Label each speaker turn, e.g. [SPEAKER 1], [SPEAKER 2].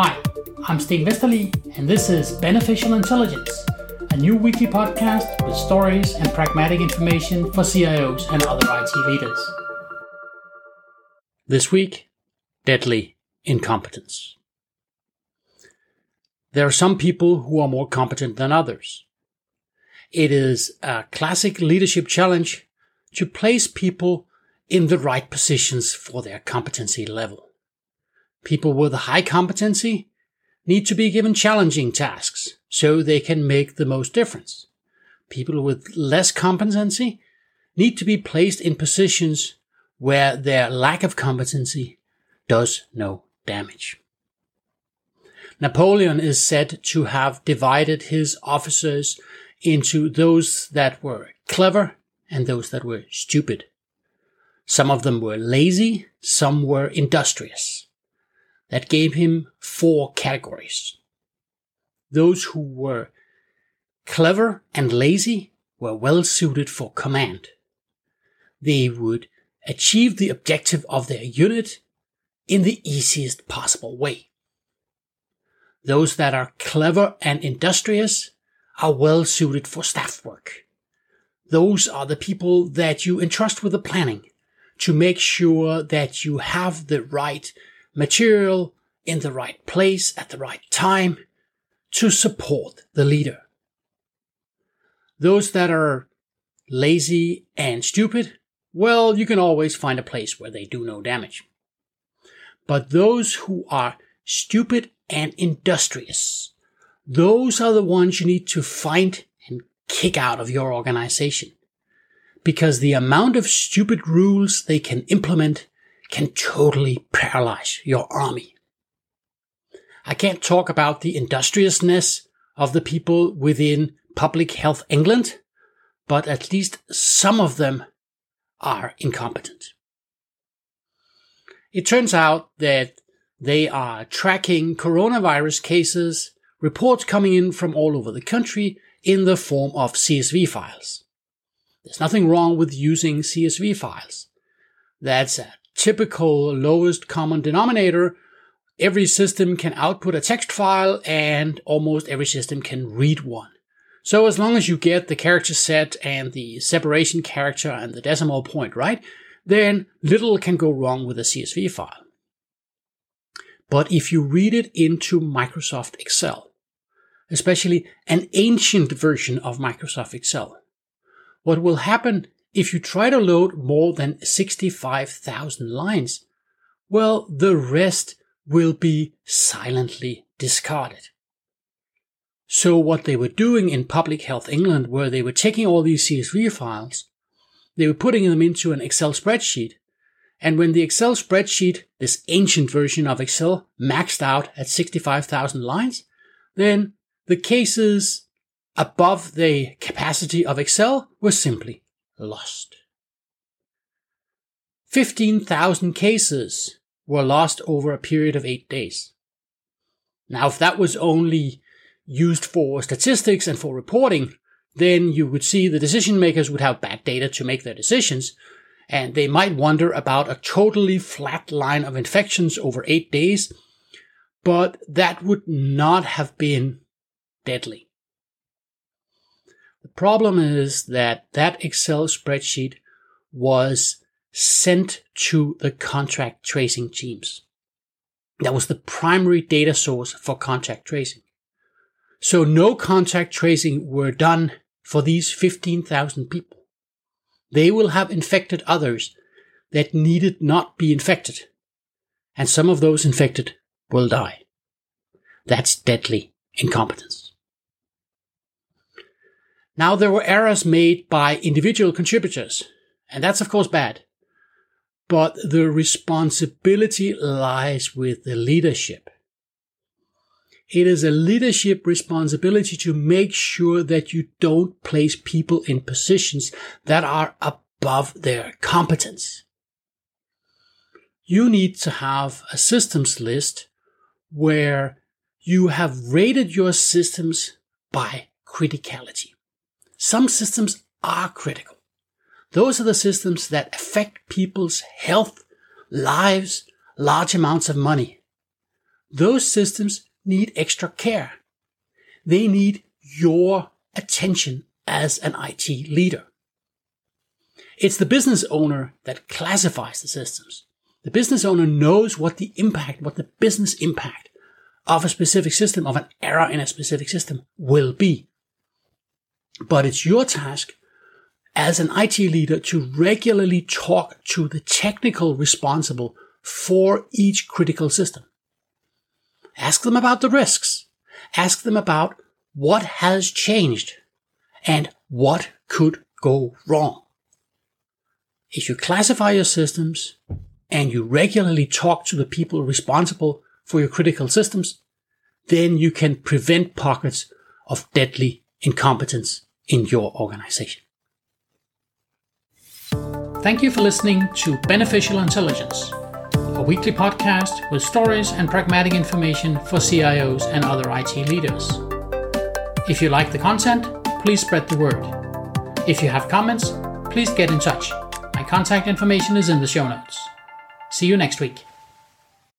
[SPEAKER 1] Hi, I'm Sten Vesterli, and this is Beneficial Intelligence, a new weekly podcast with stories and pragmatic information for CIOs and other IT leaders. This week, deadly incompetence. There are some people who are more competent than others. It is a classic leadership challenge to place people in the right positions for their competency level. People with high competency need to be given challenging tasks so they can make the most difference. People with less competency need to be placed in positions where their lack of competency does no damage. Napoleon is said to have divided his officers into those that were clever and those that were stupid. Some of them were lazy, some were industrious that gave him four categories. Those who were clever and lazy were well suited for command. They would achieve the objective of their unit in the easiest possible way. Those that are clever and industrious are well suited for staff work. Those are the people that you entrust with the planning to make sure that you have the right material in the right place at the right time to support the leader. Those that are lazy and stupid, well, you can always find a place where they do no damage. But those who are stupid and industrious, those are the ones you need to find and kick out of your organization. Because the amount of stupid rules they can implement can totally paralyze your army. I can't talk about the industriousness of the people within Public Health England, but at least some of them are incompetent. It turns out that they are tracking coronavirus cases, reports coming in from all over the country in the form of CSV files. There's nothing wrong with using CSV files. That's a typical lowest common denominator, every system can output a text file and almost every system can read one. So as long as you get the character set and the separation character and the decimal point right, then little can go wrong with a CSV file. But if you read it into Microsoft Excel, especially an ancient version of Microsoft Excel, what will happen if you try to load more than 65,000 lines, well, the rest will be silently discarded. So what they were doing in Public Health England, where they were taking all these CSV files, they were putting them into an Excel spreadsheet. And when the Excel spreadsheet, this ancient version of Excel, maxed out at 65,000 lines, then the cases above the capacity of Excel were simply lost. 15,000 cases were lost over a period of eight days. Now, if that was only used for statistics and for reporting, then you would see the decision makers would have bad data to make their decisions, and they might wonder about a totally flat line of infections over eight days, but that would not have been deadly. The problem is that that Excel spreadsheet was sent to the contact tracing teams. That was the primary data source for contact tracing. So no contact tracing were done for these 15,000 people. They will have infected others that needed not be infected. And some of those infected will die. That's deadly incompetence. Now there were errors made by individual contributors, and that's of course bad. But the responsibility lies with the leadership. It is a leadership responsibility to make sure that you don't place people in positions that are above their competence. You need to have a systems list where you have rated your systems by criticality. Some systems are critical. Those are the systems that affect people's health, lives, large amounts of money. those systems need extra care. They need your attention as an IT leader. It's the business owner that classifies the systems. The business owner knows what the impact, what the business impact of a specific system, of an error in a specific system will be. But it's your task as an IT leader to regularly talk to the technical responsible for each critical system. Ask them about the risks. Ask them about what has changed and what could go wrong. If you classify your systems and you regularly talk to the people responsible for your critical systems, then you can prevent pockets of deadly incompetence in your organization. Thank you for listening to Beneficial Intelligence, a weekly podcast with stories and pragmatic information for CIOs and other IT leaders. If you like the content, please spread the word. If you have comments, please get in touch. My contact information is in the show notes. See you next week.